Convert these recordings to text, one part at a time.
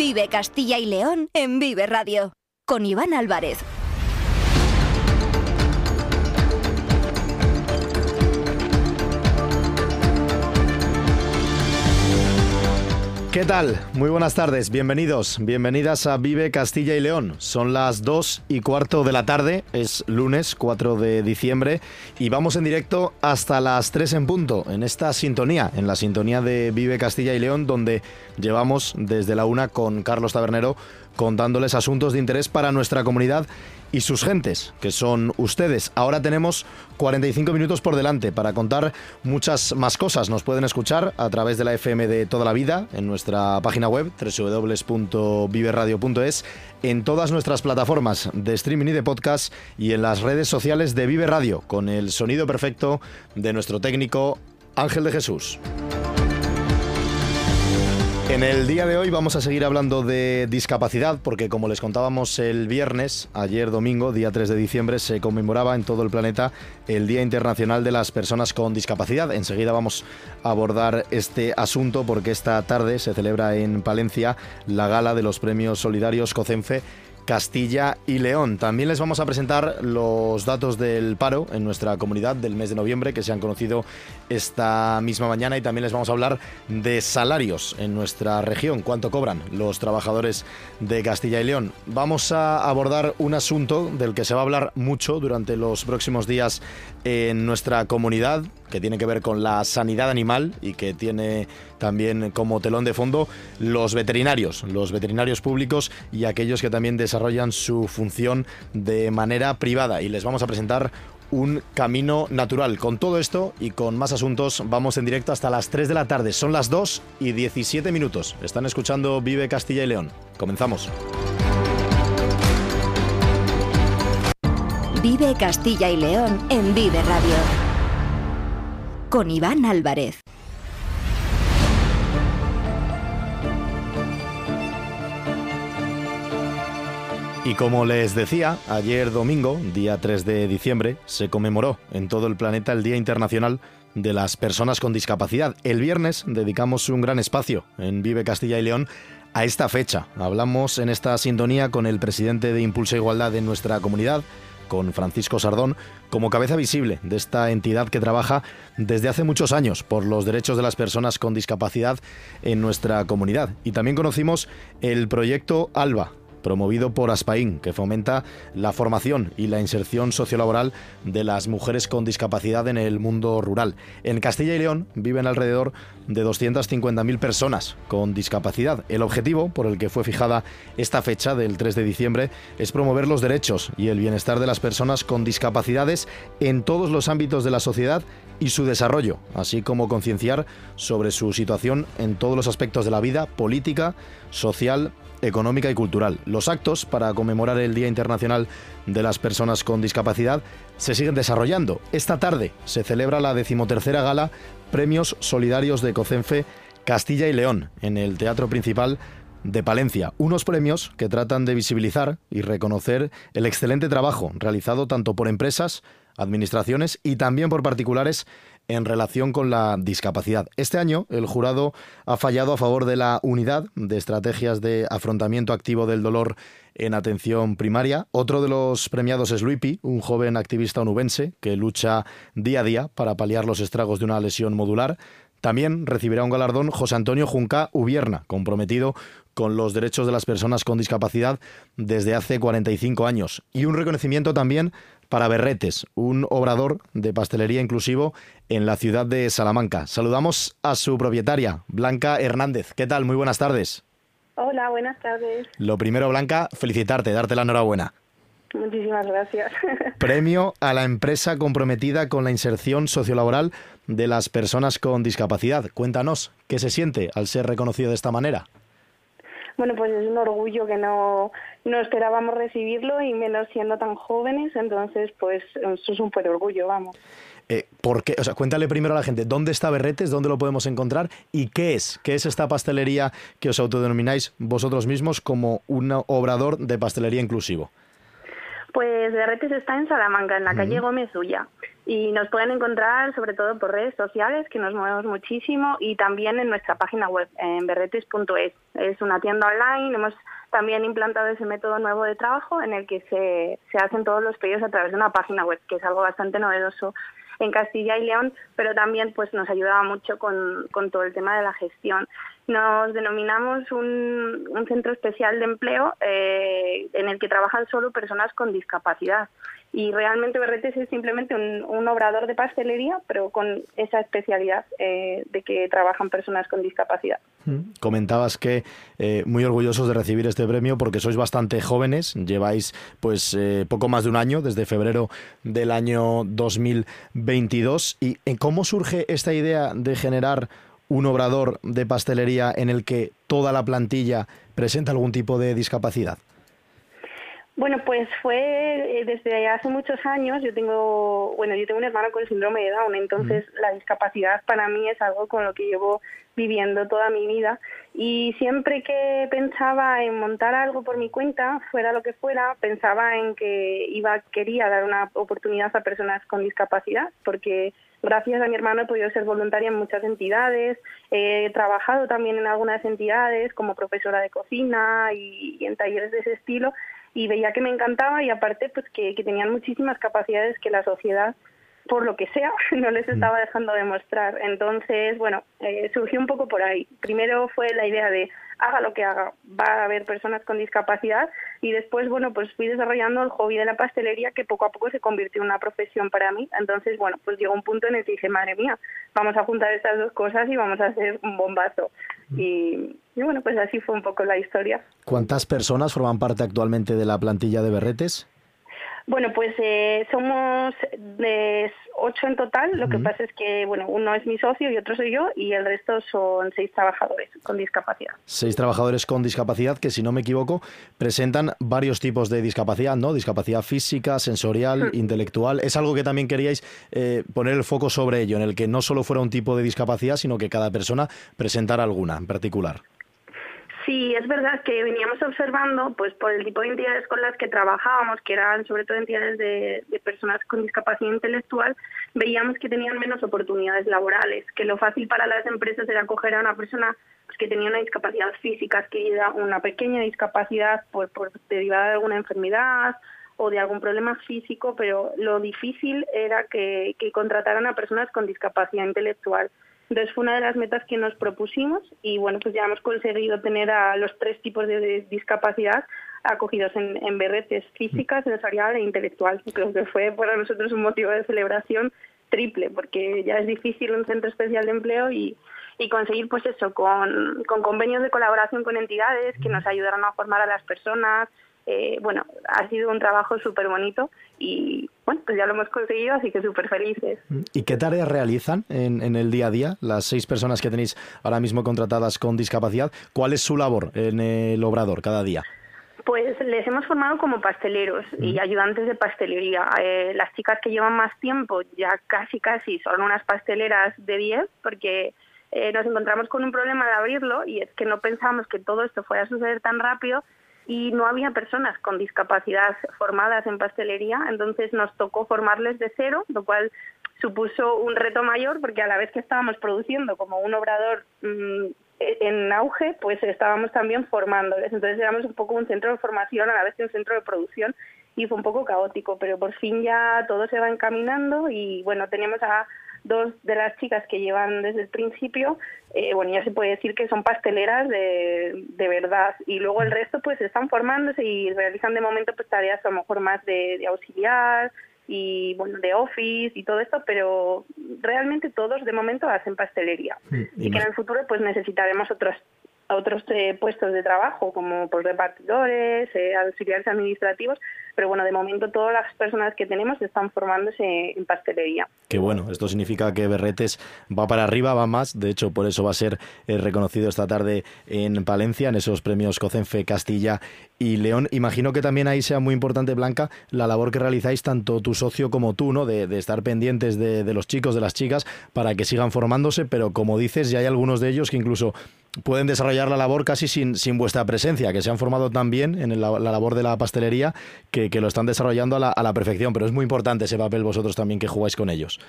Vive Castilla y León en Vive Radio. Con Iván Álvarez. ¿Qué tal? Muy buenas tardes, bienvenidos, bienvenidas a Vive Castilla y León. Son las 2 y cuarto de la tarde, es lunes 4 de diciembre y vamos en directo hasta las 3 en punto en esta sintonía, en la sintonía de Vive Castilla y León, donde llevamos desde la una con Carlos Tabernero contándoles asuntos de interés para nuestra comunidad y sus gentes, que son ustedes. Ahora tenemos 45 minutos por delante para contar muchas más cosas. Nos pueden escuchar a través de la FM de toda la vida en nuestra página web www.viveradio.es, en todas nuestras plataformas de streaming y de podcast y en las redes sociales de Vive Radio, con el sonido perfecto de nuestro técnico Ángel de Jesús. En el día de hoy vamos a seguir hablando de discapacidad porque como les contábamos el viernes, ayer domingo, día 3 de diciembre, se conmemoraba en todo el planeta el Día Internacional de las Personas con Discapacidad. Enseguida vamos a abordar este asunto porque esta tarde se celebra en Palencia la gala de los premios solidarios COCENFE Castilla y León. También les vamos a presentar los datos del paro en nuestra comunidad del mes de noviembre que se han conocido esta misma mañana y también les vamos a hablar de salarios en nuestra región, cuánto cobran los trabajadores de Castilla y León. Vamos a abordar un asunto del que se va a hablar mucho durante los próximos días en nuestra comunidad, que tiene que ver con la sanidad animal y que tiene también como telón de fondo los veterinarios, los veterinarios públicos y aquellos que también desarrollan su función de manera privada. Y les vamos a presentar un camino natural. Con todo esto y con más asuntos vamos en directo hasta las 3 de la tarde. Son las 2 y 17 minutos. Están escuchando Vive Castilla y León. Comenzamos. Vive Castilla y León en Vive Radio. Con Iván Álvarez. Y como les decía, ayer domingo, día 3 de diciembre, se conmemoró en todo el planeta el Día Internacional de las Personas con Discapacidad. El viernes dedicamos un gran espacio en Vive Castilla y León a esta fecha. Hablamos en esta sintonía con el presidente de Impulsa Igualdad de nuestra comunidad, con Francisco Sardón, como cabeza visible de esta entidad que trabaja desde hace muchos años por los derechos de las personas con discapacidad en nuestra comunidad. Y también conocimos el proyecto ALBA, promovido por Aspaín, que fomenta la formación y la inserción sociolaboral de las mujeres con discapacidad en el mundo rural. En Castilla y León viven alrededor de 250.000 personas con discapacidad. El objetivo por el que fue fijada esta fecha del 3 de diciembre es promover los derechos y el bienestar de las personas con discapacidades en todos los ámbitos de la sociedad y su desarrollo, así como concienciar sobre su situación en todos los aspectos de la vida política, social económica y cultural. Los actos para conmemorar el Día Internacional de las Personas con Discapacidad se siguen desarrollando. Esta tarde se celebra la decimotercera gala Premios Solidarios de COCENFE Castilla y León en el Teatro Principal de Palencia. Unos premios que tratan de visibilizar y reconocer el excelente trabajo realizado tanto por empresas, administraciones y también por particulares en relación con la discapacidad. Este año el jurado ha fallado a favor de la unidad de estrategias de afrontamiento activo del dolor en atención primaria. Otro de los premiados es Luipi, un joven activista onubense que lucha día a día para paliar los estragos de una lesión modular. También recibirá un galardón José Antonio Junca Ubierna, comprometido con los derechos de las personas con discapacidad desde hace 45 años. Y un reconocimiento también para Berretes, un obrador de pastelería inclusivo en la ciudad de Salamanca. Saludamos a su propietaria, Blanca Hernández. ¿Qué tal? Muy buenas tardes. Hola, buenas tardes. Lo primero, Blanca, felicitarte, darte la enhorabuena. Muchísimas gracias. Premio a la empresa comprometida con la inserción sociolaboral de las personas con discapacidad. Cuéntanos, ¿qué se siente al ser reconocido de esta manera? Bueno, pues es un orgullo que no, no esperábamos recibirlo y menos siendo tan jóvenes, entonces pues eso es un super orgullo, vamos. Eh, ¿por qué? O sea, cuéntale primero a la gente, ¿dónde está Berretes? ¿Dónde lo podemos encontrar? ¿Y qué es? ¿Qué es esta pastelería que os autodenomináis vosotros mismos como un obrador de pastelería inclusivo? Pues Berretes está en Salamanca, en la calle Gómez Ulla. Y nos pueden encontrar sobre todo por redes sociales, que nos movemos muchísimo, y también en nuestra página web, en berretes.es. Es una tienda online, hemos también implantado ese método nuevo de trabajo en el que se, se hacen todos los pedidos a través de una página web, que es algo bastante novedoso en Castilla y León, pero también pues nos ayudaba mucho con, con todo el tema de la gestión. Nos denominamos un, un centro especial de empleo eh, en el que trabajan solo personas con discapacidad y realmente Berretes es simplemente un, obrador de pastelería, pero con esa especialidad eh, de que trabajan personas con discapacidad. Mm. Comentabas que eh, muy orgullosos de recibir este premio porque sois bastante jóvenes, lleváis pues eh, poco más de un año, desde febrero del año 2022. ¿Y cómo surge esta idea de generar un obrador de pastelería en el que toda la plantilla presenta algún tipo de discapacidad? Bueno, pues fue eh, desde hace muchos años. Yo tengo, bueno, yo tengo un hermano con síndrome de Down, entonces la discapacidad para mí es algo con lo que llevo viviendo toda mi vida. Y siempre que pensaba en montar algo por mi cuenta, fuera lo que fuera, pensaba en que iba, quería dar una oportunidad a personas con discapacidad, porque gracias a mi hermano he podido ser voluntaria en muchas entidades, he trabajado también en algunas entidades como profesora de cocina y en talleres de ese estilo y veía que me encantaba y aparte pues que, tenían muchísimas capacidades que la sociedad por lo que sea, no les mm. estaba dejando demostrar. Entonces, bueno, eh, surgió un poco por ahí. Primero fue la idea de haga lo que haga, va a haber personas con discapacidad y después, bueno, pues fui desarrollando el hobby de la pastelería que poco a poco se convirtió en una profesión para mí. Entonces, bueno, pues llegó un punto en el que dije, madre mía, vamos a juntar estas dos cosas y vamos a hacer un bombazo. Y, y bueno, pues así fue un poco la historia. ¿Cuántas personas forman parte actualmente de la plantilla de Berretes? Bueno, pues eh, somos de ocho en total. Lo que pasa es que, bueno, uno es mi socio y otro soy yo y el resto son seis trabajadores con discapacidad. Seis trabajadores con discapacidad que, si no me equivoco, presentan varios tipos de discapacidad, ¿no? Discapacidad física, sensorial, hmm. intelectual. Es algo que también queríais eh, poner el foco sobre ello, en el que no solo fuera un tipo de discapacidad, sino que cada persona presentara alguna en particular. Sí, es verdad que veníamos observando, pues por el tipo de entidades con las que trabajábamos, que eran sobre todo entidades de, personas con discapacidad intelectual, veíamos que tenían menos oportunidades laborales, que lo fácil para las empresas era coger a una persona pues, que tenía una discapacidad física, que era una pequeña discapacidad por, por derivada de alguna enfermedad o de algún problema físico, pero lo difícil era que contrataran a personas con discapacidad intelectual. Entonces fue una de las metas que nos propusimos y bueno, pues ya hemos conseguido tener a los tres tipos de discapacidad acogidos en, en berretes física, sensorial e intelectual. Creo que fue para nosotros un motivo de celebración triple, porque ya es difícil un centro especial de empleo y, y conseguir pues eso, con, con convenios de colaboración con entidades que nos ayudaron a formar a las personas, eh, bueno, ha sido un trabajo súper bonito y bueno, pues ya lo hemos conseguido, así que súper felices. ¿Y qué tareas realizan en, en, el día a día las seis personas que tenéis ahora mismo contratadas con discapacidad? ¿Cuál es su labor en el obrador cada día? Pues les hemos formado como pasteleros y ayudantes de pastelería. Eh, las chicas que llevan más tiempo ya casi casi son unas pasteleras de 10 porque eh, nos encontramos con un problema de abrirlo y es que no pensamos que todo esto fuera a suceder tan rápido y no había personas con discapacidad formadas en pastelería, entonces nos tocó formarles de cero, lo cual supuso un reto mayor porque a la vez que estábamos produciendo como un obrador mm, en auge, pues estábamos también formándoles. Entonces éramos un poco un centro de formación a la vez que un centro de producción y fue un poco caótico, pero por fin ya todo se va encaminando y bueno, teníamos a dos de las chicas que llevan desde el principio, eh, bueno, ya se puede decir que son pasteleras de, de verdad. Y luego el resto pues están formándose y realizan de momento pues tareas a lo mejor más de, de auxiliar y bueno, de office y todo esto, pero realmente todos de momento hacen pastelería. y que en el futuro pues necesitaremos otros otros eh, puestos de trabajo como pues, repartidores, eh, auxiliares administrativos, pero bueno, de momento todas las personas que tenemos están formándose en pastelería. Qué bueno, esto significa que Berretes va para arriba, va más, de hecho por eso va a ser eh, reconocido esta tarde en Palencia, en esos premios COCENFE Castilla y León. Imagino que también ahí sea muy importante, Blanca, la labor que realizáis tanto tu socio como tú, ¿no? De, estar pendientes de, los chicos, de las chicas, para que sigan formándose, pero como dices, ya hay algunos de ellos que incluso pueden desarrollar la labor casi sin, sin vuestra presencia, que se han formado tan bien en la, labor de la pastelería, que, que lo están desarrollando a la, a la perfección, pero es muy importante ese papel vosotros también que jugáis con ellos.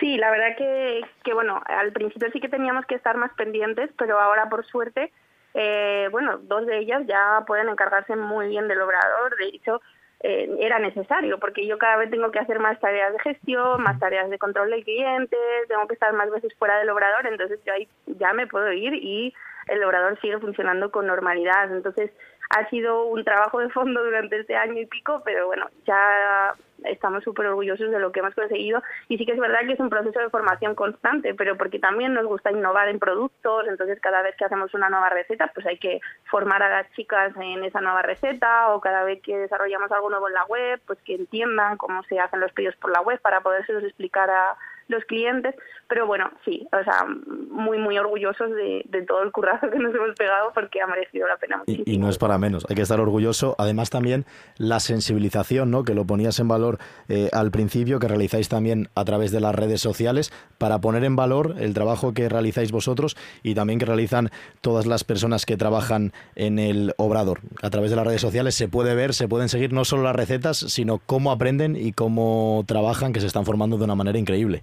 Sí, la verdad que, que, bueno, al principio sí que teníamos que estar más pendientes, pero ahora por suerte, eh, bueno, dos de ellas ya pueden encargarse muy bien del obrador. De hecho, eh, era necesario, porque yo cada vez tengo que hacer más tareas de gestión, más tareas de control de clientes, tengo que estar más veces fuera del obrador, entonces yo ahí ya me puedo ir y el obrador sigue funcionando con normalidad. Entonces, ha sido un trabajo de fondo durante este año y pico, pero bueno, ya estamos súper orgullosos de lo que hemos conseguido. Y sí que es verdad que es un proceso de formación constante, pero porque también nos gusta innovar en productos, entonces cada vez que hacemos una nueva receta, pues hay que formar a las chicas en esa nueva receta o cada vez que desarrollamos algo nuevo en la web, pues que entiendan cómo se hacen los pedidos por la web para podérselos explicar a los clientes, pero bueno, sí, o sea, muy, muy orgullosos de, todo el currazo que nos hemos pegado porque ha merecido la pena muchísimo. Y, no es para menos, hay que estar orgulloso. Además también la sensibilización, ¿no? Que lo ponías en valor eh, al principio, que realizáis también a través de las redes sociales, para poner en valor el trabajo que realizáis vosotros y también que realizan todas las personas que trabajan en el obrador. A través de las redes sociales se puede ver, se pueden seguir no solo las recetas, sino cómo aprenden y cómo trabajan, que se están formando de una manera increíble.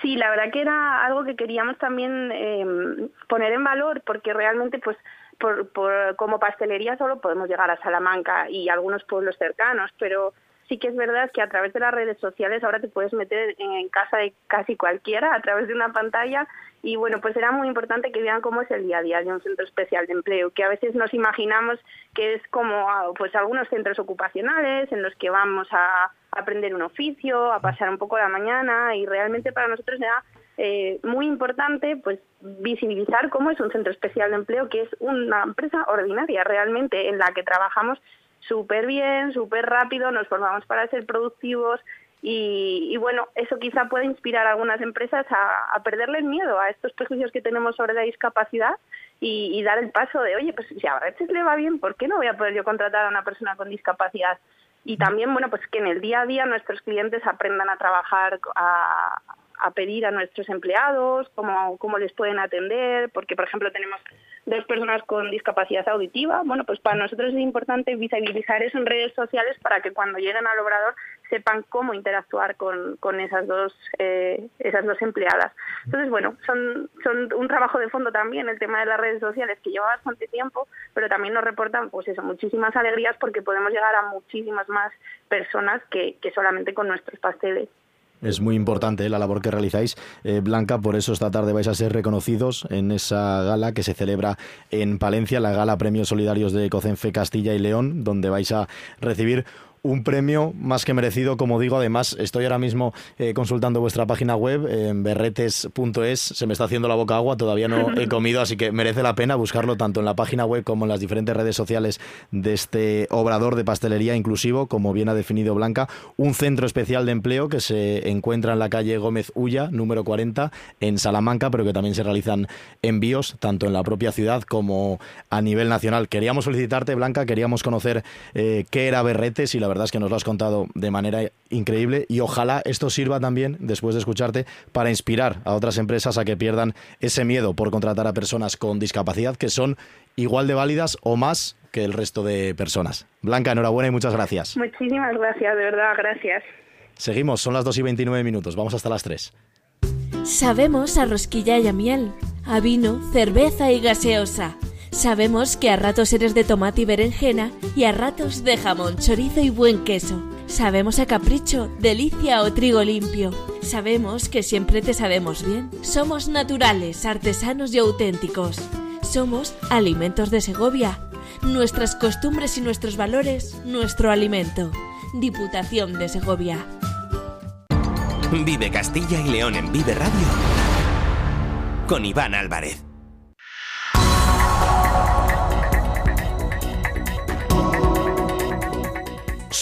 Sí, la verdad que era algo que queríamos también eh, poner en valor porque realmente pues por, por, como pastelería solo podemos llegar a Salamanca y algunos pueblos cercanos, pero sí que es verdad que a través de las redes sociales ahora te puedes meter en casa de casi cualquiera a través de una pantalla y bueno, pues era muy importante que vean cómo es el día a día de un centro especial de empleo, que a veces nos imaginamos que es como ah, pues algunos centros ocupacionales en los que vamos a aprender un oficio, a pasar un poco la mañana y realmente para nosotros era eh, muy importante pues visibilizar cómo es un centro especial de empleo, que es una empresa ordinaria realmente en la que trabajamos súper bien, súper rápido, nos formamos para ser productivos y, bueno, eso quizá puede inspirar a algunas empresas a, perderle el miedo a estos prejuicios que tenemos sobre la discapacidad y, dar el paso de, oye, pues si a veces le va bien, ¿por qué no voy a poder yo contratar a una persona con discapacidad? Y también, bueno, pues que en el día a día nuestros clientes aprendan a trabajar, a, a pedir a nuestros empleados cómo, cómo les pueden atender, porque, por ejemplo, tenemos dos personas con discapacidad auditiva. Bueno, pues para nosotros es importante visibilizar eso en redes sociales para que cuando lleguen al obrador sepan cómo interactuar con, con esas dos eh, esas dos empleadas. Entonces, bueno, son, son un trabajo de fondo también el tema de las redes sociales que lleva bastante tiempo, pero también nos reportan, pues eso, muchísimas alegrías porque podemos llegar a muchísimas más personas que, que solamente con nuestros pasteles. Es muy importante ¿eh? la labor que realizáis, eh, Blanca, por eso esta tarde vais a ser reconocidos en esa gala que se celebra en Palencia, la gala Premios Solidarios de Cocenfe Castilla y León, donde vais a recibir un premio más que merecido, como digo. Además, estoy ahora mismo eh, consultando vuestra página web, en berretes.es. Se me está haciendo la boca agua, todavía no he comido, así que merece la pena buscarlo tanto en la página web como en las diferentes redes sociales de este obrador de pastelería inclusivo, como bien ha definido Blanca. Un centro especial de empleo que se encuentra en la calle Gómez Ulla, número 40, en Salamanca, pero que también se realizan envíos tanto en la propia ciudad como a nivel nacional. Queríamos solicitarte, Blanca, queríamos conocer eh, qué era Berretes y la la verdad es que nos lo has contado de manera increíble y ojalá esto sirva también, después de escucharte, para inspirar a otras empresas a que pierdan ese miedo por contratar a personas con discapacidad que son igual de válidas o más que el resto de personas. Blanca, enhorabuena y muchas gracias. Muchísimas gracias, de verdad, gracias. Seguimos, son las 2 y 29 minutos, vamos hasta las 3. Sabemos a rosquilla y a miel, a vino, cerveza y gaseosa Sabemos que a ratos eres de tomate y berenjena y a ratos de jamón, chorizo y buen queso. Sabemos a capricho, delicia o trigo limpio. Sabemos que siempre te sabemos bien. Somos naturales, artesanos y auténticos. Somos Alimentos de Segovia. Nuestras costumbres y nuestros valores, nuestro alimento. Diputación de Segovia. Vive Castilla y León en Vive Radio. Con Iván Álvarez.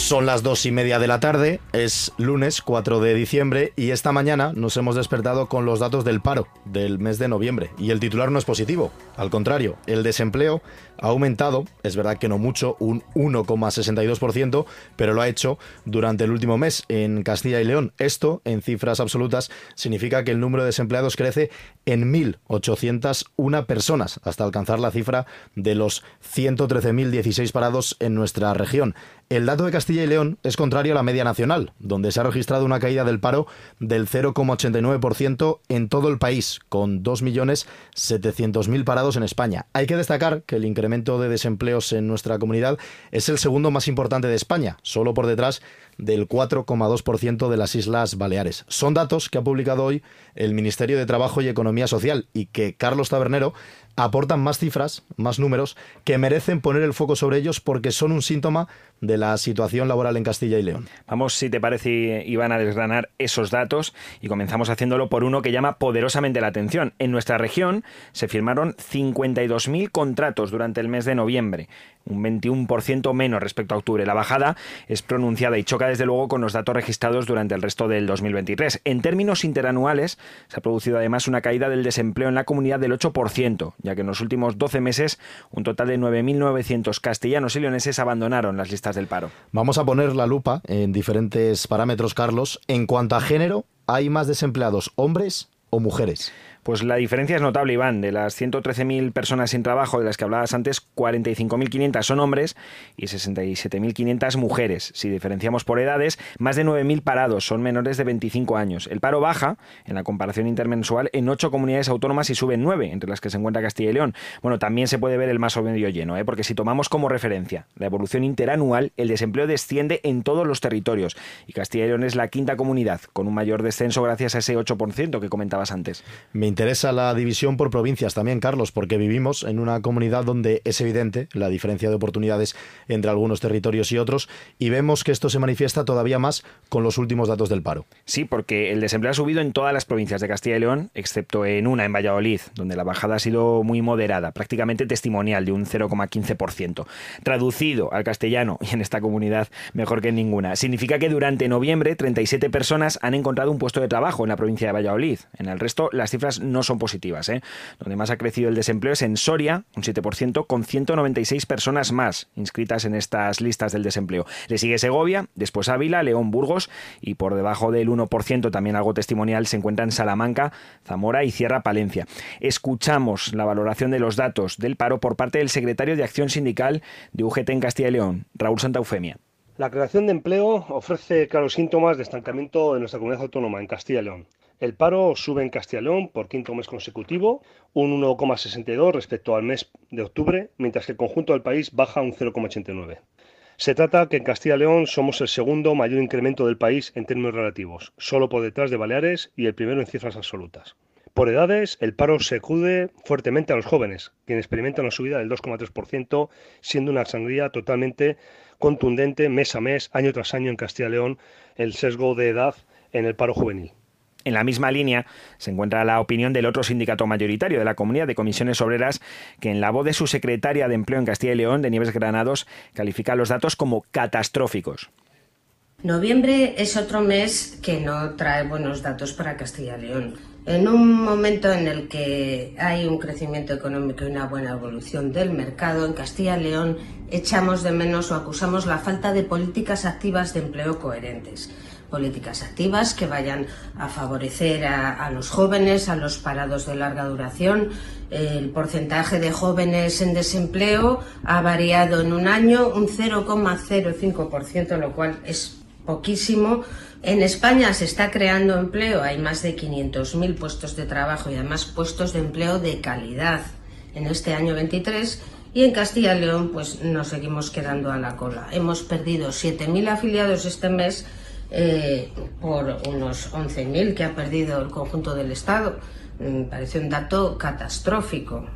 Son las dos y media de la tarde, es lunes 4 de diciembre y esta mañana nos hemos despertado con los datos del paro del mes de noviembre. Y el titular no es positivo, al contrario, el desempleo ha aumentado, es verdad que no mucho, un 1,62%, pero lo ha hecho durante el último mes en Castilla y León. Esto, en cifras absolutas, significa que el número de desempleados crece en 1.801 personas, hasta alcanzar la cifra de los 113.016 parados en nuestra región. El dato de Castilla y León es contrario a la media nacional, donde se ha registrado una caída del paro del 0,89% en todo el país, con 2.700.000 parados en España. Hay que destacar que el incremento de desempleos en nuestra comunidad es el segundo más importante de España, solo por detrás del 4,2% de las Islas Baleares. Son datos que ha publicado hoy el Ministerio de Trabajo y Economía Social y que Carlos Tabernero aportan más cifras, más números, que merecen poner el foco sobre ellos porque son un síntoma de la situación laboral en Castilla y León. Vamos, si te parece, Iván, a desgranar esos datos y comenzamos haciéndolo por uno que llama poderosamente la atención. En nuestra región se firmaron 52.000 contratos durante el mes de noviembre, un 21% menos respecto a octubre. La bajada es pronunciada y choca desde luego con los datos registrados durante el resto del 2023. En términos interanuales, se ha producido además una caída del desempleo en la comunidad del 8%, ya que en los últimos 12 meses un total de 9.900 castellanos y leoneses abandonaron las listas del paro. Vamos a poner la lupa en diferentes parámetros, Carlos. En cuanto a género, ¿hay más desempleados hombres o mujeres? Pues la diferencia es notable, Iván. De las 113.000 personas sin trabajo de las que hablabas antes, 45.500 son hombres y 67.500 mujeres. Si diferenciamos por edades, más de 9.000 parados son menores de 25 años. El paro baja, en la comparación intermensual, en ocho comunidades autónomas y sube en nueve, entre las que se encuentra Castilla y León. Bueno, también se puede ver el más o medio lleno, ¿eh? porque si tomamos como referencia la evolución interanual, el desempleo desciende en todos los territorios y Castilla y León es la quinta comunidad, con un mayor descenso gracias a ese 8% que comentabas antes interesa la división por provincias también, Carlos, porque vivimos en una comunidad donde es evidente la diferencia de oportunidades entre algunos territorios y otros y vemos que esto se manifiesta todavía más con los últimos datos del paro. Sí, porque el desempleo ha subido en todas las provincias de Castilla y León, excepto en una, en Valladolid, donde la bajada ha sido muy moderada, prácticamente testimonial, de un 0,15%. Traducido al castellano, y en esta comunidad mejor que en ninguna, significa que durante noviembre 37 personas han encontrado un puesto de trabajo en la provincia de Valladolid. En el resto, las cifras no son positivas. ¿eh? Donde más ha crecido el desempleo es en Soria, un 7%, con 196 personas más inscritas en estas listas del desempleo. Le sigue Segovia, después Ávila, León, Burgos y por debajo del 1%, también algo testimonial, se encuentran Salamanca, Zamora y Sierra Palencia. Escuchamos la valoración de los datos del paro por parte del secretario de Acción Sindical de UGT en Castilla y León, Raúl Santa Eufemia. La creación de empleo ofrece claros síntomas de estancamiento en nuestra comunidad autónoma, en Castilla y León. El paro sube en León por quinto mes consecutivo, un 1,62 respecto al mes de octubre, mientras que el conjunto del país baja un 0,89. Se trata que en Castilla y León somos el segundo mayor incremento del país en términos relativos, solo por detrás de Baleares y el primero en cifras absolutas. Por edades, el paro se acude fuertemente a los jóvenes, quienes experimentan una subida del 2,3%, siendo una sangría totalmente contundente mes a mes, año tras año en Castilla y León, el sesgo de edad en el paro juvenil. En la misma línea se encuentra la opinión del otro sindicato mayoritario de la Comunidad de Comisiones Obreras, que en la voz de su secretaria de Empleo en Castilla y León, de Nieves Granados, califica los datos como catastróficos. Noviembre es otro mes que no trae buenos datos para Castilla y León. En un momento en el que hay un crecimiento económico y una buena evolución del mercado, en Castilla y León echamos de menos o acusamos la falta de políticas activas de empleo coherentes políticas activas que vayan a favorecer a, los jóvenes, a los parados de larga duración. El porcentaje de jóvenes en desempleo ha variado en un año un 0,05%, lo cual es poquísimo. En España se está creando empleo, hay más de 500.000 puestos de trabajo y además puestos de empleo de calidad en este año 23 y en Castilla y León pues nos seguimos quedando a la cola. Hemos perdido 7.000 afiliados este mes eh, por unos 11.000 que ha perdido el conjunto del Estado. Me parece un dato catastrófico.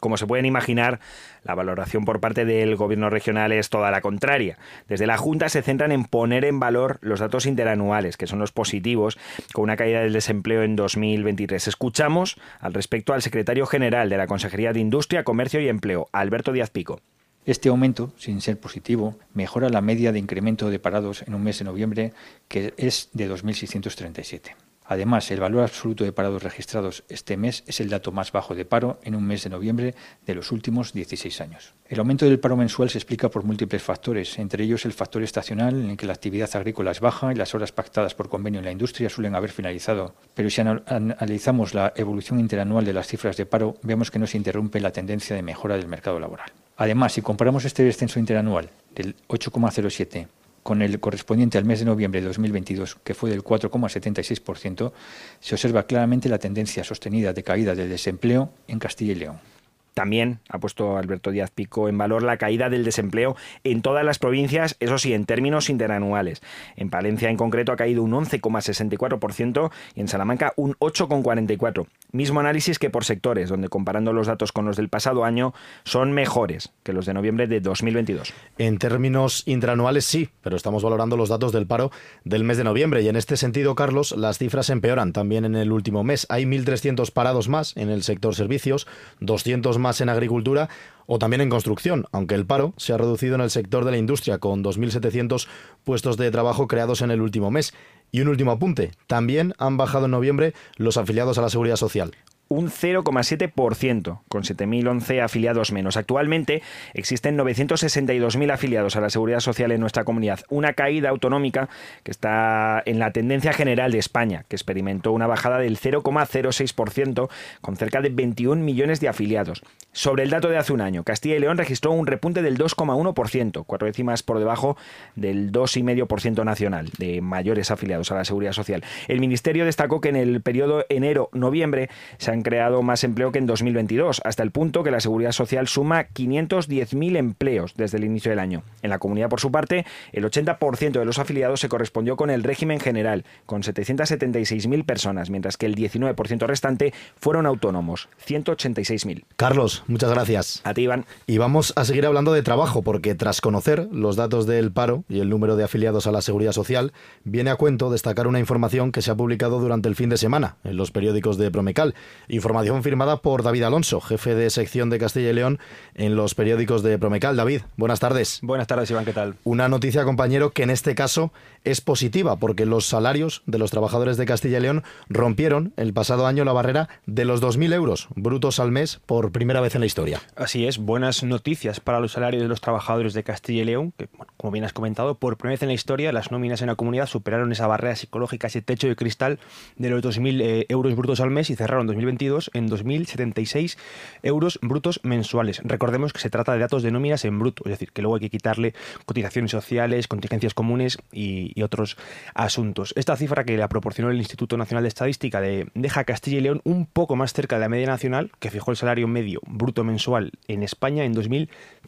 Como se pueden imaginar, la valoración por parte del gobierno regional es toda la contraria. Desde la Junta se centran en poner en valor los datos interanuales, que son los positivos, con una caída del desempleo en 2023. Escuchamos al respecto al secretario general de la Consejería de Industria, Comercio y Empleo, Alberto Díaz Pico. Este aumento, sin ser positivo, mejora la media de incremento de parados en un mes de noviembre, que es de 2.637. Además, el valor absoluto de parados registrados este mes es el dato más bajo de paro en un mes de noviembre de los últimos 16 años. El aumento del paro mensual se explica por múltiples factores, entre ellos el factor estacional en el que la actividad agrícola es baja y las horas pactadas por convenio en la industria suelen haber finalizado. Pero si analizamos la evolución interanual de las cifras de paro, vemos que no se interrumpe la tendencia de mejora del mercado laboral. Además, si comparamos este descenso interanual del 8,07 con el correspondiente al mes de noviembre de 2022, que fue del 4,76%, se observa claramente la tendencia sostenida de caída del desempleo en Castilla y León. También ha puesto Alberto Díaz Pico en valor la caída del desempleo en todas las provincias, eso sí, en términos interanuales. En Palencia en concreto ha caído un 11,64% y en Salamanca un 8,44%. Mismo análisis que por sectores, donde comparando los datos con los del pasado año son mejores que los de noviembre de 2022. En términos interanuales sí, pero estamos valorando los datos del paro del mes de noviembre y en este sentido, Carlos, las cifras empeoran también en el último mes. Hay 1.300 parados más en el sector servicios, 200 más en agricultura o también en construcción, aunque el paro se ha reducido en el sector de la industria, con 2.700 puestos de trabajo creados en el último mes. Y un último apunte, también han bajado en noviembre los afiliados a la seguridad social un 0,7%, con 7.011 afiliados menos. Actualmente existen 962.000 afiliados a la Seguridad Social en nuestra comunidad, una caída autonómica que está en la tendencia general de España, que experimentó una bajada del 0,06%, con cerca de 21 millones de afiliados. Sobre el dato de hace un año, Castilla y León registró un repunte del 2,1%, cuatro décimas por debajo del 2,5% nacional de mayores afiliados a la Seguridad Social. El Ministerio destacó que en el periodo enero-noviembre se han creado más empleo que en 2022, hasta el punto que la Seguridad Social suma 510.000 empleos desde el inicio del año. En la comunidad, por su parte, el 80% de los afiliados se correspondió con el régimen general, con 776.000 personas, mientras que el 19% restante fueron autónomos, 186.000. Carlos, muchas gracias. A ti, Iván. Y vamos a seguir hablando de trabajo, porque tras conocer los datos del paro y el número de afiliados a la Seguridad Social, viene a cuento destacar una información que se ha publicado durante el fin de semana en los periódicos de Promecal Información firmada por David Alonso, jefe de sección de Castilla y León en los periódicos de Promecal. David, buenas tardes. Buenas tardes, Iván, ¿qué tal? Una noticia, compañero, que en este caso es positiva, porque los salarios de los trabajadores de Castilla y León rompieron el pasado año la barrera de los 2.000 euros brutos al mes por primera vez en la historia. Así es, buenas noticias para los salarios de los trabajadores de Castilla y León, que, como bien has comentado, por primera vez en la historia las nóminas en la comunidad superaron esa barrera psicológica, ese techo de cristal de los 2.000 eh, euros brutos al mes y cerraron 2020 en 2.076 euros brutos mensuales. Recordemos que se trata de datos de nóminas en bruto, es decir, que luego hay que quitarle cotizaciones sociales, contingencias comunes y, otros asuntos. Esta cifra que la proporcionó el Instituto Nacional de Estadística de, deja a Castilla y León un poco más cerca de la media nacional, que fijó el salario medio bruto mensual en España en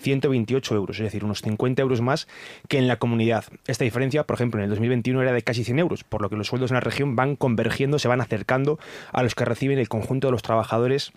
2.128 euros, es decir, unos 50 euros más que en la comunidad. Esta diferencia, por ejemplo, en el 2021 era de casi 100 euros, por lo que los sueldos en la región van convergiendo, se van acercando a los que reciben el conjunto de los trabajadores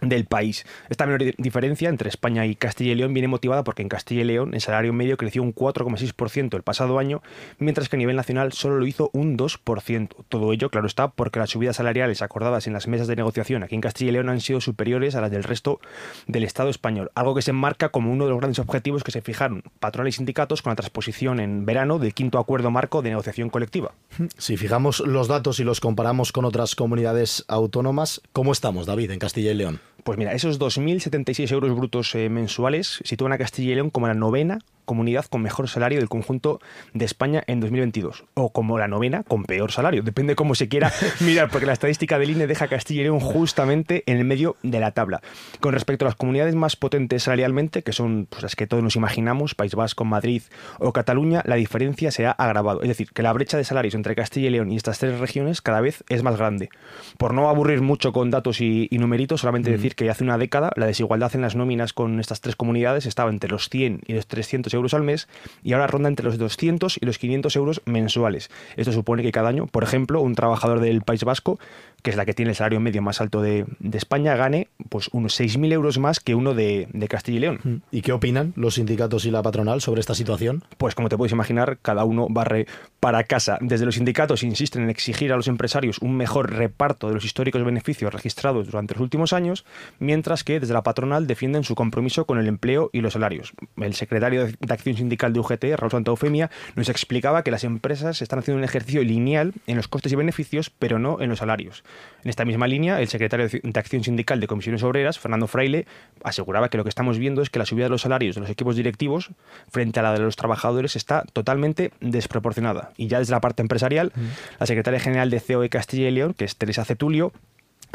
del país. Esta menor diferencia entre España y Castilla y León viene motivada porque en Castilla y León el salario medio creció un 4,6% el pasado año, mientras que a nivel nacional solo lo hizo un 2%. Todo ello, claro está, porque las subidas salariales acordadas en las mesas de negociación aquí en Castilla y León han sido superiores a las del resto del Estado español, algo que se enmarca como uno de los grandes objetivos que se fijaron patronales y sindicatos con la transposición en verano del quinto acuerdo marco de negociación colectiva. Si fijamos los datos y los comparamos con otras comunidades autónomas, ¿cómo estamos, David, en Castilla y León? Pues mira, esos 2.076 euros brutos eh, mensuales sitúan a Castilla y León como la novena comunidad con mejor salario del conjunto de España en 2022. O como la novena con peor salario. Depende cómo se quiera mirar, porque la estadística del INE deja a Castilla y León justamente en el medio de la tabla. Con respecto a las comunidades más potentes salarialmente, que son pues, las que todos nos imaginamos, País Vasco, Madrid o Cataluña, la diferencia se ha agravado. Es decir, que la brecha de salarios entre Castilla y León y estas tres regiones cada vez es más grande. Por no aburrir mucho con datos y, numeritos, solamente decir que hace una década la desigualdad en las nóminas con estas tres comunidades estaba entre los 100 y los 300 euros euros al mes y ahora ronda entre los 200 y los 500 euros mensuales. Esto supone que cada año, por ejemplo, un trabajador del País Vasco que es la que tiene el salario medio más alto de, España, gane pues unos 6.000 euros más que uno de, Castilla y León. Mm. ¿Y qué opinan los sindicatos y la patronal sobre esta situación? Pues como te puedes imaginar, cada uno barre para casa. Desde los sindicatos insisten en exigir a los empresarios un mejor reparto de los históricos beneficios registrados durante los últimos años, mientras que desde la patronal defienden su compromiso con el empleo y los salarios. El secretario de acción sindical de UGT, Raúl Santa Eufemia, nos explicaba que las empresas están haciendo un ejercicio lineal en los costes y beneficios, pero no en los salarios. En esta misma línea, el secretario de Acción Sindical de Comisiones Obreras, Fernando Fraile, aseguraba que lo que estamos viendo es que la subida de los salarios de los equipos directivos frente a la de los trabajadores está totalmente desproporcionada. Y ya desde la parte empresarial, la secretaria general de COE Castilla y León, que es Teresa Cetulio,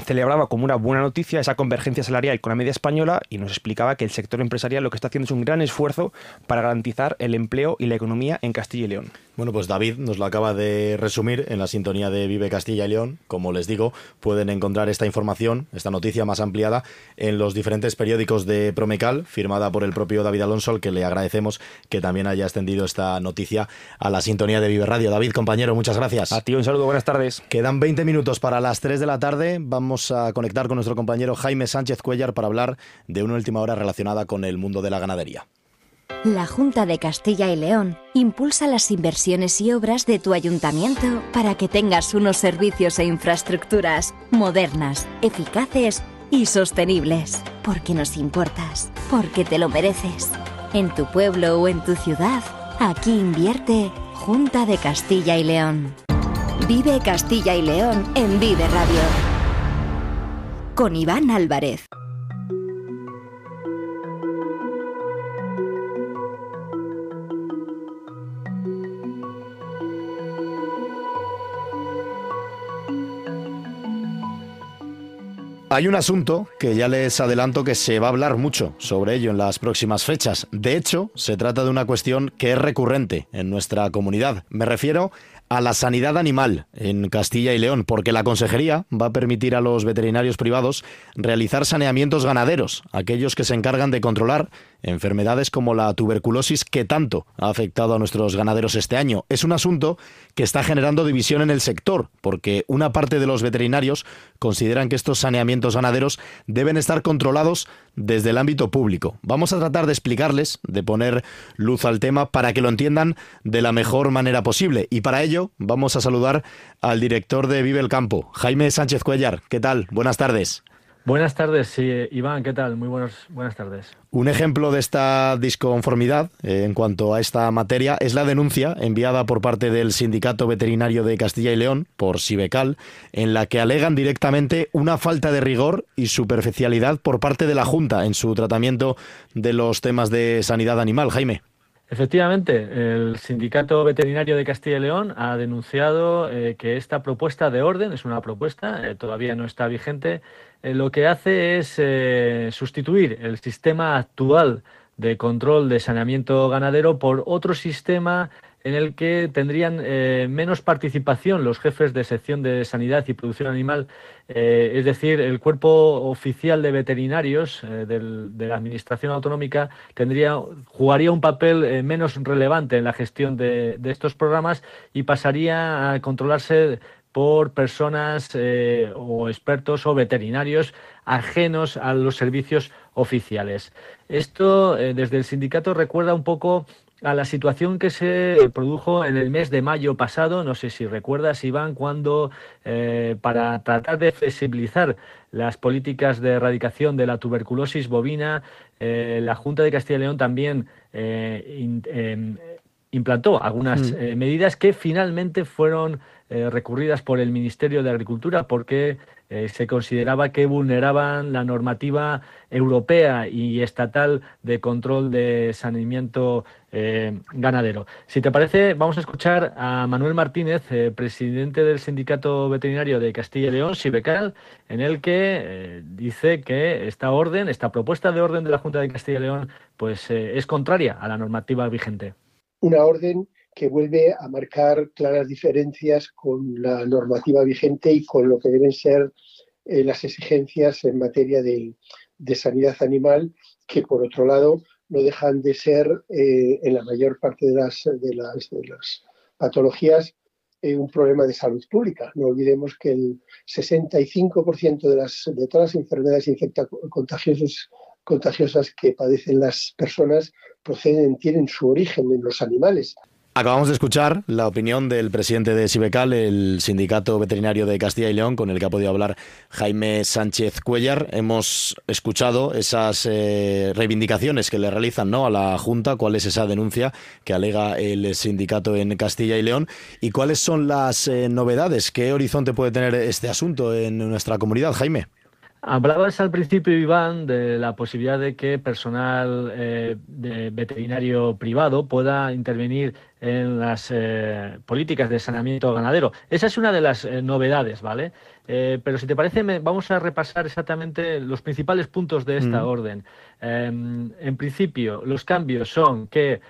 celebraba como una buena noticia esa convergencia salarial con la media española y nos explicaba que el sector empresarial lo que está haciendo es un gran esfuerzo para garantizar el empleo y la economía en Castilla y León. Bueno, pues David nos lo acaba de resumir en la sintonía de Vive Castilla y León. Como les digo, pueden encontrar esta información, esta noticia más ampliada, en los diferentes periódicos de Promecal, firmada por el propio David Alonso, al que le agradecemos que también haya extendido esta noticia a la sintonía de Vive Radio. David, compañero, muchas gracias. A ti un saludo, buenas tardes. Quedan 20 minutos para las 3 de la tarde. Vamos a conectar con nuestro compañero Jaime Sánchez Cuellar para hablar de una última hora relacionada con el mundo de la ganadería. La Junta de Castilla y León impulsa las inversiones y obras de tu ayuntamiento para que tengas unos servicios e infraestructuras modernas, eficaces y sostenibles. Porque nos importas, porque te lo mereces. En tu pueblo o en tu ciudad, aquí invierte Junta de Castilla y León. Vive Castilla y León en Vive Radio. Con Iván Álvarez. Hay un asunto que ya les adelanto que se va a hablar mucho sobre ello en las próximas fechas. De hecho, se trata de una cuestión que es recurrente en nuestra comunidad. Me refiero a la sanidad animal en Castilla y León, porque la consejería va a permitir a los veterinarios privados realizar saneamientos ganaderos, aquellos que se encargan de controlar enfermedades como la tuberculosis que tanto ha afectado a nuestros ganaderos este año. Es un asunto que está generando división en el sector, porque una parte de los veterinarios consideran que estos saneamientos ganaderos deben estar controlados desde el ámbito público. Vamos a tratar de explicarles, de poner luz al tema para que lo entiendan de la mejor manera posible. Y para ello vamos a saludar al director de Vive el Campo, Jaime Sánchez Cuellar. ¿Qué tal? Buenas tardes. Buenas tardes, Iván, ¿qué tal? Muy buenas, buenas tardes. Un ejemplo de esta disconformidad eh, en cuanto a esta materia es la denuncia enviada por parte del Sindicato Veterinario de Castilla y León, por Sibecal, en la que alegan directamente una falta de rigor y superficialidad por parte de la Junta en su tratamiento de los temas de sanidad animal. Jaime. Efectivamente, el Sindicato Veterinario de Castilla y León ha denunciado eh, que esta propuesta de orden es una propuesta, eh, todavía no está vigente, eh, lo que hace es sustituir el sistema actual de control de saneamiento ganadero por otro sistema en el que tendrían eh, menos participación los jefes de sección de sanidad y producción animal, eh, es decir, el cuerpo oficial de veterinarios eh, de la administración autonómica tendría jugaría un papel menos relevante en la gestión de, estos programas y pasaría a controlarse por personas o expertos o veterinarios ajenos a los servicios oficiales. Esto desde el sindicato recuerda un poco a la situación que se produjo en el mes de mayo pasado. No sé si recuerdas, Iván, cuando eh, para tratar de flexibilizar las políticas de erradicación de la tuberculosis bovina, eh, la Junta de Castilla y León también eh, em, implantó algunas mm. medidas que finalmente fueron recurridas por el Ministerio de Agricultura porque eh, se consideraba que vulneraban la normativa europea y estatal de control de saneamiento eh, ganadero. Si te parece, vamos a escuchar a Manuel Martínez, eh, presidente del Sindicato Veterinario de Castilla y León, Sibecal, en el que dice que esta orden, esta propuesta de orden de la Junta de Castilla y León, pues es contraria a la normativa vigente. Una orden que vuelve a marcar claras diferencias con la normativa vigente y con lo que deben ser eh, las exigencias en materia de, sanidad animal, que por otro lado no dejan de ser eh, en la mayor parte de las, de las, patologías eh, un problema de salud pública. No olvidemos que el 65% de, las, de todas las enfermedades infectacontagiosas contagiosas que padecen las personas proceden, tienen su origen en los animales. Acabamos de escuchar la opinión del presidente de Sibecal, el sindicato veterinario de Castilla y León, con el que ha podido hablar Jaime Sánchez Cuellar. Hemos escuchado esas eh, reivindicaciones que le realizan ¿no? a la Junta, cuál es esa denuncia que alega el sindicato en Castilla y León y cuáles son las eh, novedades, qué horizonte puede tener este asunto en nuestra comunidad, Jaime. Hablabas al principio, Iván, de la posibilidad de que personal eh, de veterinario privado pueda intervenir en las eh, políticas de saneamiento ganadero. Esa es una de las eh, novedades, ¿vale? pero si te parece, vamos a repasar exactamente los principales puntos de esta mm. orden. Em, en principio, los cambios son que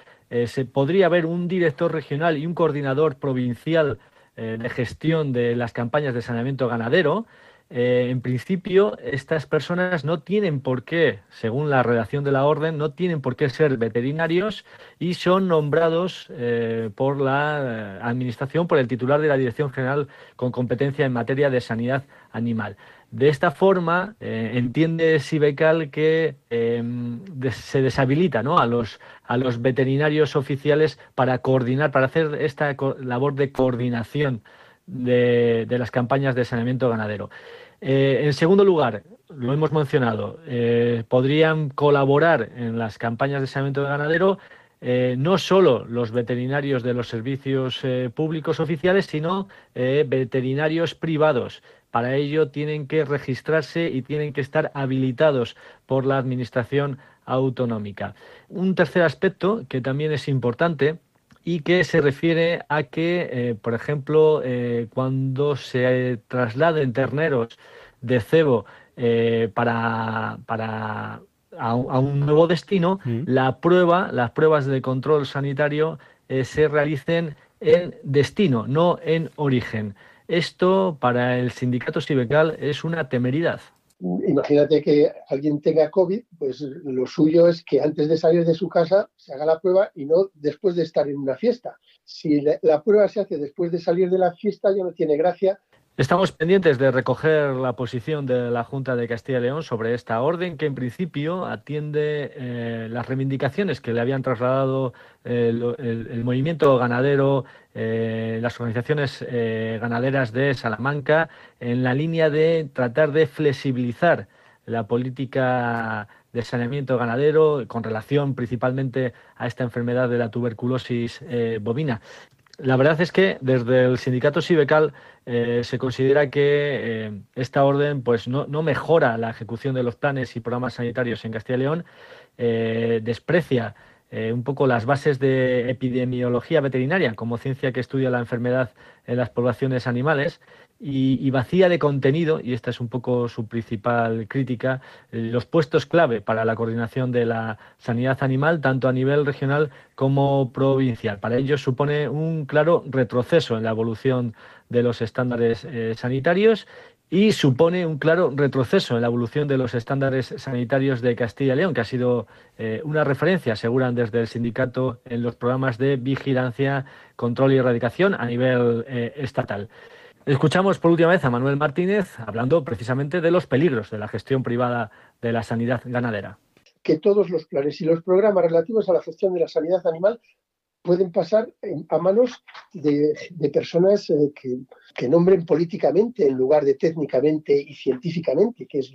se podría haber un director regional y un coordinador provincial de gestión de las campañas de saneamiento ganadero. Eh, en principio, estas personas no tienen por qué, según la redacción de la orden, no tienen por qué ser veterinarios y son nombrados eh, por la eh, Administración, por el titular de la Dirección General con competencia en materia de sanidad animal. De esta forma, entiende Sibecal que em, se deshabilita a, los, a los veterinarios oficiales para coordinar, para hacer esta labor de coordinación de, las campañas de saneamiento ganadero. Eh, en segundo lugar, lo hemos mencionado, eh, podrían colaborar en las campañas de saneamiento ganadero eh, no solo los veterinarios de los servicios públicos oficiales, sino veterinarios privados. Para ello tienen que registrarse y tienen que estar habilitados por la Administración autonómica. Un tercer aspecto que también es importante y que se refiere a que, eh, por ejemplo, eh, cuando se trasladen terneros de cebo eh, para, para a, un nuevo destino, mm. la prueba, las pruebas de control sanitario se realicen en destino, no en origen. Esto para el sindicato Sibecal es una temeridad imagínate que alguien tenga COVID, pues lo suyo es que antes de salir de su casa se haga la prueba y no después de estar en una fiesta. Si la, prueba se hace después de salir de la fiesta ya no tiene gracia Estamos pendientes de recoger la posición de la Junta de Castilla y León sobre esta orden que en principio atiende eh, las reivindicaciones que le habían trasladado eh, el, movimiento ganadero, eh, las organizaciones ganaderas de Salamanca, en la línea de tratar de flexibilizar la política de saneamiento ganadero con relación principalmente a esta enfermedad de la tuberculosis bovina. La verdad es que desde el sindicato Sibecal eh, se considera que eh, esta orden pues, no, mejora la ejecución de los planes y programas sanitarios en Castilla y León, eh, desprecia un poco las bases de epidemiología veterinaria como ciencia que estudia la enfermedad en las poblaciones animales y, vacía de contenido, y esta es un poco su principal crítica, eh, los puestos clave para la coordinación de la sanidad animal, tanto a nivel regional como provincial. Para ello supone un claro retroceso en la evolución de los estándares eh, sanitarios y supone un claro retroceso en la evolución de los estándares sanitarios de Castilla y León, que ha sido eh, una referencia, aseguran desde el sindicato, en los programas de vigilancia, control y erradicación a nivel estatal. Escuchamos por última vez a Manuel Martínez hablando precisamente de los peligros de la gestión privada de la sanidad ganadera. Que todos los planes y los programas relativos a la gestión de la sanidad animal pueden pasar a manos de, personas eh, que, nombren políticamente en lugar de técnicamente y científicamente, que es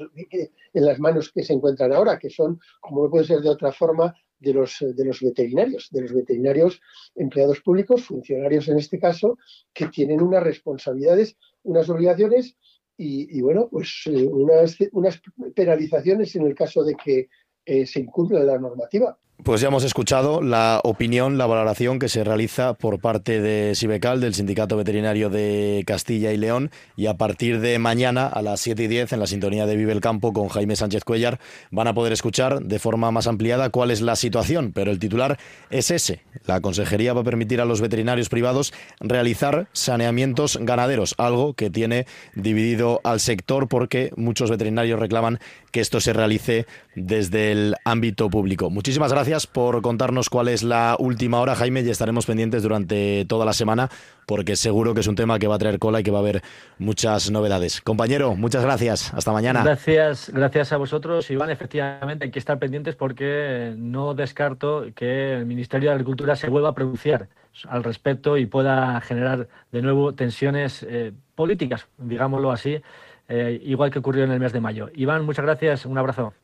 en las manos que se encuentran ahora, que son, como no puede ser de otra forma, de los, de los veterinarios, de los veterinarios empleados públicos, funcionarios en este caso, que tienen unas responsabilidades, unas obligaciones y, bueno, pues eh, unas, unas penalizaciones en el caso de que eh, se incumpla la normativa. Pues ya hemos escuchado la opinión, la valoración que se realiza por parte de Sibecal, del Sindicato Veterinario de Castilla y León, y a partir de mañana a las 7 y 10 en la sintonía de Vive el Campo con Jaime Sánchez Cuellar van a poder escuchar de forma más ampliada cuál es la situación, pero el titular es ese. La Consejería va a permitir a los veterinarios privados realizar saneamientos ganaderos, algo que tiene dividido al sector porque muchos veterinarios reclaman que esto se realice desde el ámbito público. Muchísimas gracias gracias por contarnos cuál es la última hora, Jaime, y estaremos pendientes durante toda la semana porque seguro que es un tema que va a traer cola y que va a haber muchas novedades. Compañero, muchas gracias. Hasta mañana. Gracias, gracias a vosotros, Iván. Efectivamente, hay que estar pendientes porque no descarto que el Ministerio de Agricultura se vuelva a pronunciar al respecto y pueda generar de nuevo tensiones eh, políticas, digámoslo así, eh, igual que ocurrió en el mes de mayo. Iván, muchas gracias. Un abrazo.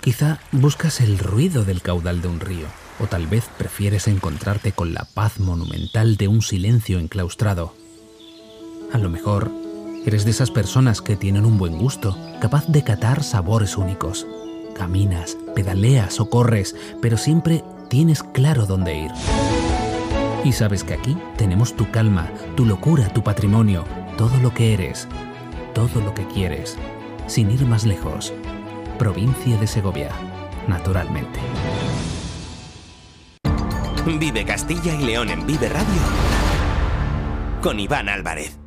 Quizá buscas el ruido del caudal de un río, o tal vez prefieres encontrarte con la paz monumental de un silencio enclaustrado. A lo mejor eres de esas personas que tienen un buen gusto, capaz de catar sabores únicos. Caminas, pedaleas o corres, pero siempre tienes claro dónde ir. Y sabes que aquí tenemos tu calma, tu locura, tu patrimonio, todo lo que eres, todo lo que quieres, sin ir más lejos provincia de Segovia, naturalmente. Vive Castilla y León en Vive Radio con Iván Álvarez.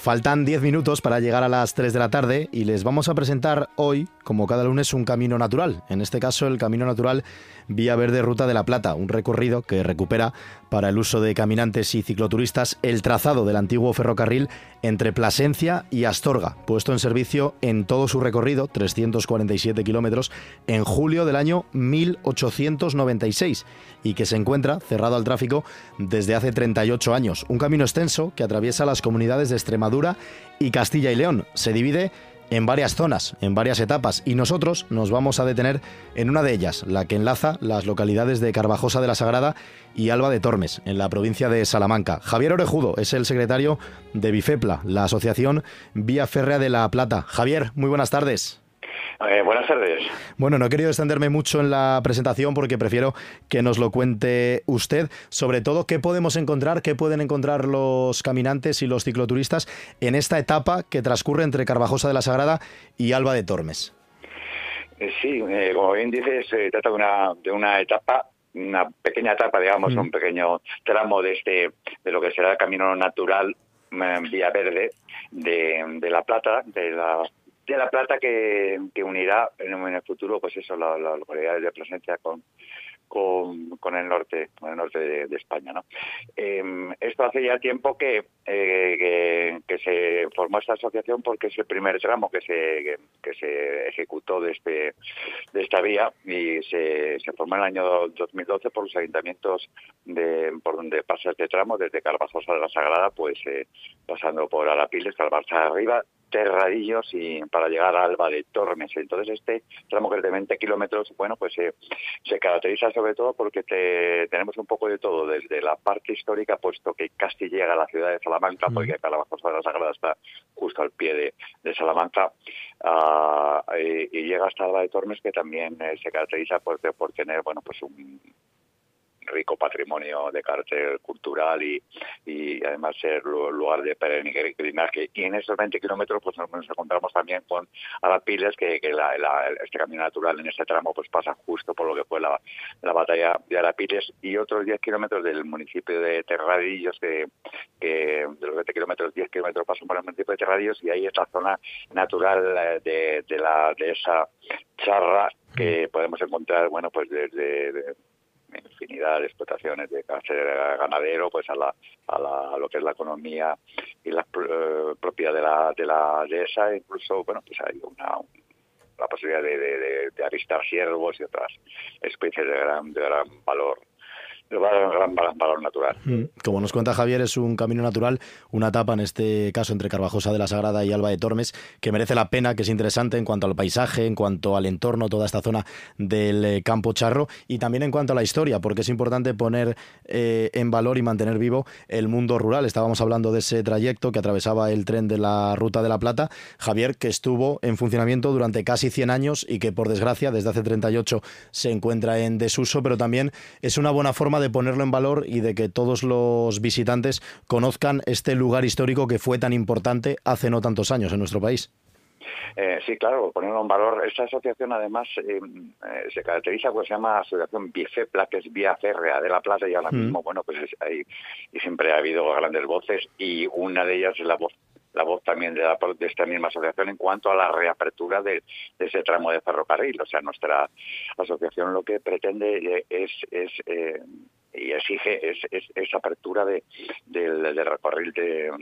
Faltan 10 minutos para llegar a las 3 de la tarde y les vamos a presentar hoy, como cada lunes, un camino natural. En este caso, el camino natural Vía Verde Ruta de la Plata, un recorrido que recupera para el uso de caminantes y cicloturistas el trazado del antiguo ferrocarril entre Plasencia y Astorga, puesto en servicio en todo su recorrido, 347 kilómetros, en julio del año 1896 y que se encuentra cerrado al tráfico desde hace 38 años. Un camino extenso que atraviesa las comunidades de Extremadura y Castilla y León. Se divide en varias zonas, en varias etapas, y nosotros nos vamos a detener en una de ellas, la que enlaza las localidades de Carvajosa de la Sagrada y Alba de Tormes, en la provincia de Salamanca. Javier Orejudo es el secretario de Bifepla, la Asociación Vía Férrea de la Plata. Javier, muy buenas tardes. Eh, buenas tardes. Bueno, no he querido extenderme mucho en la presentación porque prefiero que nos lo cuente usted. Sobre todo, ¿qué podemos encontrar, qué pueden encontrar los caminantes y los cicloturistas en esta etapa que transcurre entre Carvajosa de la Sagrada y Alba de Tormes? Eh, sí, eh, como bien dices, se trata de una, de una etapa una pequeña etapa, digamos, un pequeño tramo de este de lo que será el camino natural vía verde de, de La Plata, de la de La Plata que, unirá en, el futuro, pues eso, las la localidades de presencia con, con, el norte, con el norte de, España. ¿no? Em, esto hace ya tiempo que, eh, que, se formó esta asociación porque es el primer tramo que se, que, se ejecutó de, este, de esta vía y se, se formó en el año 2012 por los ayuntamientos de, por donde pasa este tramo, desde Carvajosa de la Sagrada, pues eh, pasando por Arapiles, Calvarza arriba, Terradillos y para llegar a Alba de Tormes. Entonces este tramo que es de 20 kilómetros, bueno, pues eh, se caracteriza sobre todo porque tenemos un poco de todo, desde la parte histórica, puesto que casi llega a la ciudad de Salamanca, porque Calabazosa de la Sagrada está justo al pie de, Salamanca, ah, y, llega hasta Alba de Tormes, que también eh, se caracteriza por, por tener, bueno, pues un rico patrimonio de carácter cultural y, y además ser lugar de peregrinaje. Y en esos 20 kilómetros pues nos, encontramos también con Arapiles, que, que la, este camino natural en ese tramo pues pasa justo por lo que fue la, la batalla de Arapiles y otros 10 kilómetros del municipio de Terradillos, que, que de los 20 kilómetros, 10 kilómetros pasan por el municipio de Terradillos y ahí es la zona natural eh, de, de, la, de esa charra que podemos encontrar, bueno, pues desde infinidad de explotaciones de carácter ganadero pues a la, a, la, lo que es la economía y la eh, propia de la de la dehesa. Incluso bueno pues hay una la posibilidad de, de, de, avistar ciervos y otras especies de gran de gran valor valor natural. Mm. Como nos cuenta Javier, es un camino natural, una etapa en este caso entre Carvajosa de la Sagrada y Alba de Tormes, que merece la pena, que es interesante en cuanto al paisaje, en cuanto al entorno, toda esta zona del eh, Campo Charro y también en cuanto a la historia, porque es importante poner eh, en valor y mantener vivo el mundo rural. Estábamos hablando de ese trayecto que atravesaba el tren de la Ruta de la Plata. Javier, que estuvo en funcionamiento durante casi 100 años y que por desgracia desde hace 38 se encuentra en desuso, pero también es una buena forma de ponerlo en valor y de que todos los visitantes conozcan este lugar histórico que fue tan importante hace no tantos años en nuestro país. Eh, sí, claro, ponerlo en valor. Esta asociación además eh, eh, se caracteriza porque se llama Asociación Bifepla, que es Vía Férrea de la Plaza y ahora mm. mismo, bueno, pues hay, y siempre ha habido grandes voces y una de ellas es la voz la voz también de, de, esta misma asociación en cuanto a la reapertura de, ese tramo de ferrocarril. O sea, nuestra asociación lo que pretende es, es eh, y exige es, esa apertura de, del, del recorrido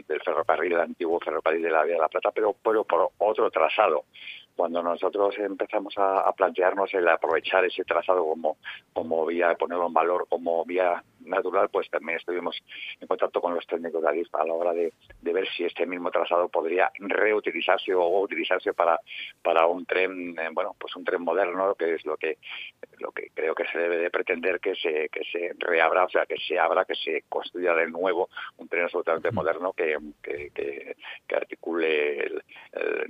del ferrocarril, el antiguo ferrocarril de la Vía de la Plata, pero, pero por otro trazado cuando nosotros empezamos a, plantearnos el aprovechar ese trazado como, como vía, ponerlo en valor como vía natural, pues también estuvimos en contacto con los técnicos de ADIF a la hora de, ver si este mismo trazado podría reutilizarse o utilizarse para, para un tren, eh, bueno, pues un tren moderno, que es lo que lo que creo que se debe de pretender que se que se reabra, o sea, que se abra, que se construya de nuevo un tren absolutamente moderno que, que, articule el,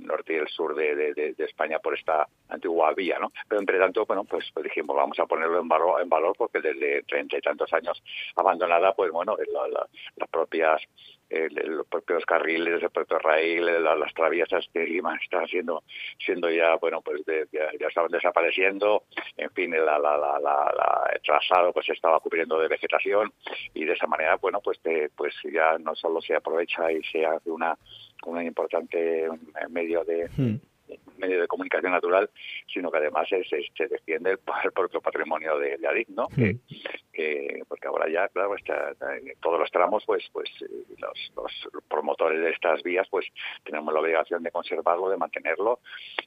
norte y el sur de, de, España por esta antigua vía, ¿no? Pero entre tanto, bueno, pues, pues dijimos, vamos a ponerlo en valor, en valor porque desde treinta y tantos años abandonada, pues bueno, las propias los propios carriles, el propio raíl, las traviesas que están siendo, siendo ya, bueno, pues ya, estaban desapareciendo, en fin, la, la, la, el trazado pues se estaba cubriendo de vegetación y de esa manera, bueno, pues pues ya no solo se aprovecha y se hace una, una importante medio de, hmm medio de comunicación natural, sino que además es, se defiende el, propio patrimonio de, de ADIC, ¿no? Que, porque ahora ya, claro, está, todos los tramos, pues, pues los, los, promotores de estas vías, pues tenemos la obligación de conservarlo, de mantenerlo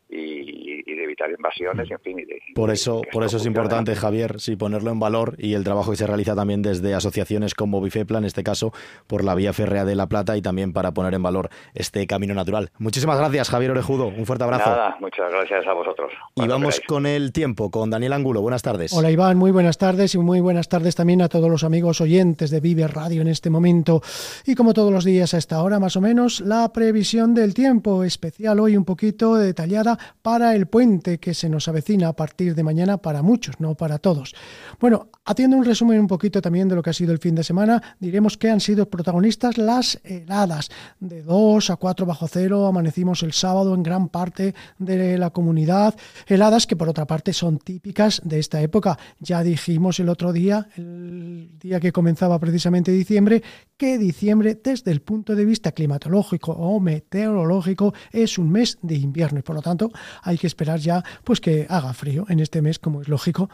y, de evitar invasiones, en fin. por eso, por eso es importante, Javier, sí, ponerlo en valor y el trabajo que se realiza también desde asociaciones como Bifepla, en este caso, por la vía férrea de La Plata y también para poner en valor este camino natural. Muchísimas gracias, Javier Orejudo. Un fuerte abrazo. Nada, muchas gracias a vosotros. Y vamos con el tiempo, con Daniel Angulo. Buenas tardes. Hola Iván, muy buenas tardes y muy buenas tardes también a todos los amigos oyentes de Vive Radio en este momento. Y como todos los días a esta hora más o menos, la previsión del tiempo especial hoy un poquito detallada para el puente que se nos avecina a partir de mañana para muchos, no para todos. Bueno, haciendo un resumen un poquito también de lo que ha sido el fin de semana, diremos que han sido protagonistas las heladas. De 2 a 4 bajo cero amanecimos el sábado en gran parte de la comunidad. Heladas que por otra parte son típicas de esta época. Ya dijimos el otro día, el día que comenzaba precisamente diciembre, que diciembre desde el punto de vista climatológico o meteorológico es un mes de invierno y por lo tanto hay que esperar ya pues que haga frío en este mes como es lógico.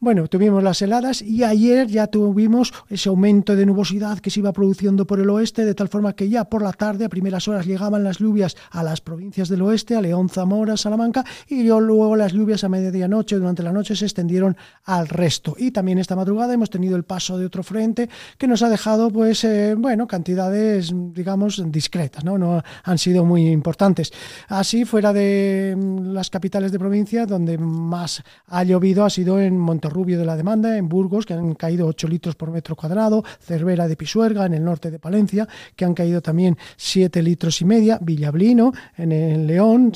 Bueno, tuvimos las heladas y ayer ya tuvimos ese aumento de nubosidad que se iba produciendo por el oeste de tal forma que ya por la tarde a primeras horas llegaban las lluvias a las provincias del oeste, a León, Salamanca y luego las lluvias a medianoche durante la noche se extendieron al resto. Y también esta madrugada hemos tenido el paso de otro frente que nos ha dejado, pues, eh, bueno, cantidades, digamos, discretas, ¿no? No han sido muy importantes. Así, fuera de mm, las capitales de provincia, donde más ha llovido ha sido en Monterrubio de la Demanda, en Burgos, que han caído 8 litros por metro cuadrado, Cervera de Pisuerga, en el norte de Palencia, que han caído también 7 litros y media, Villablino, en el León,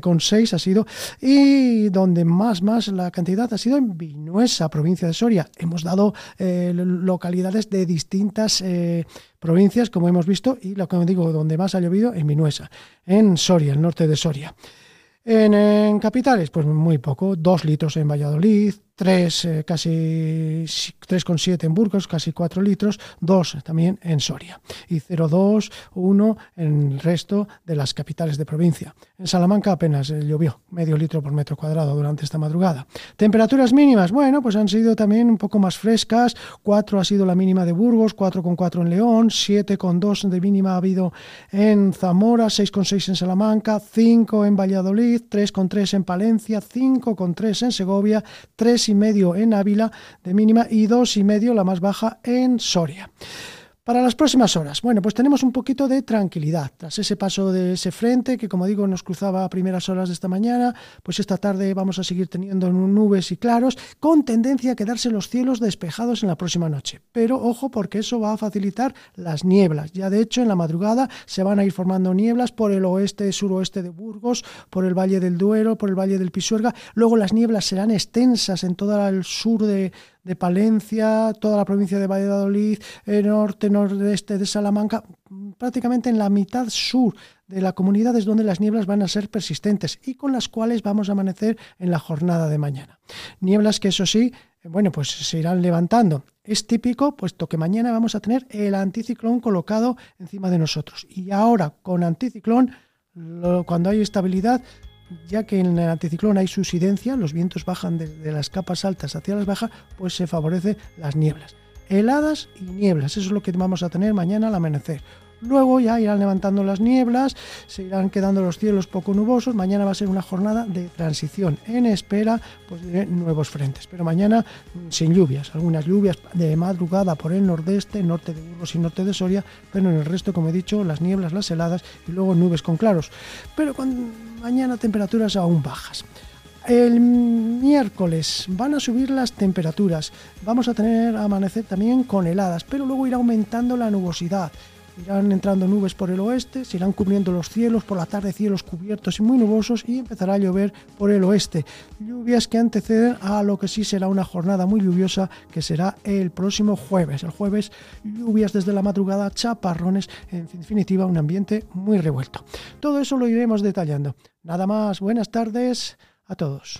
7,6 6 ha sido, y donde más, más la cantidad ha sido en Vinuesa, provincia de Soria. Hemos dado eh, localidades de distintas eh, provincias, como hemos visto, y lo que digo, donde más ha llovido, en Vinuesa, en Soria, el norte de Soria. En, en, capitales, pues muy poco, dos litros en Valladolid, 3, eh, casi 3,7 en Burgos, casi 4 litros, 2 también en Soria y 0,2, 1 en el resto de las capitales de provincia. En Salamanca apenas eh, llovió, medio litro por metro cuadrado durante esta madrugada. Temperaturas mínimas, bueno, pues han sido también un poco más frescas, 4 ha sido la mínima de Burgos, 4,4 en León, 7,2 de mínima ha habido en Zamora, 6,6 en Salamanca, 5 en Valladolid, 3,3 en Palencia, 5,3 en Segovia, 3 y medio en Ávila de mínima y dos y medio la más baja en Soria. Para las próximas horas, bueno, pues tenemos un poquito de tranquilidad. Tras ese paso de ese frente, que como digo nos cruzaba a primeras horas de esta mañana, pues esta tarde vamos a seguir teniendo nubes y claros, con tendencia a quedarse los cielos despejados en la próxima noche. Pero ojo, porque eso va a facilitar las nieblas. Ya de hecho, en la madrugada se van a ir formando nieblas por el oeste, suroeste de Burgos, por el Valle del Duero, por el Valle del Pisuerga. Luego las nieblas serán extensas en todo el sur de, de Palencia, toda la provincia de Valladolid, el norte, nordeste de Salamanca, prácticamente en la mitad sur de la comunidad es donde las nieblas van a ser persistentes y con las cuales vamos a amanecer en la jornada de mañana. Nieblas que eso sí, bueno, pues se irán levantando. Es típico, puesto que mañana vamos a tener el anticiclón colocado encima de nosotros. Y ahora, con anticiclón, cuando hay estabilidad, ya que en el anticiclón hay subsidencia, los vientos bajan de, las capas altas hacia las bajas, pues se favorece las nieblas. Heladas y nieblas, eso es lo que vamos a tener mañana al amanecer. Luego ya irán levantando las nieblas, se irán quedando los cielos poco nubosos. Mañana va a ser una jornada de transición en espera pues, de nuevos frentes. Pero mañana mm, sin lluvias, algunas lluvias de madrugada por el nordeste, norte de Burgos y norte de Soria, pero en el resto, como he dicho, las nieblas, las heladas y luego nubes con claros. Pero mañana temperaturas aún bajas. El miércoles van a subir las temperaturas. Vamos a tener amanecer también con heladas, pero luego irá aumentando la nubosidad. Irán entrando nubes por el oeste, se irán cubriendo los cielos, por la tarde cielos cubiertos y muy nubosos y empezará a llover por el oeste. Lluvias que anteceden a lo que sí será una jornada muy lluviosa que será el próximo jueves. El jueves lluvias desde la madrugada, chaparrones, en definitiva un ambiente muy revuelto. Todo eso lo iremos detallando. Nada más, buenas tardes a todos.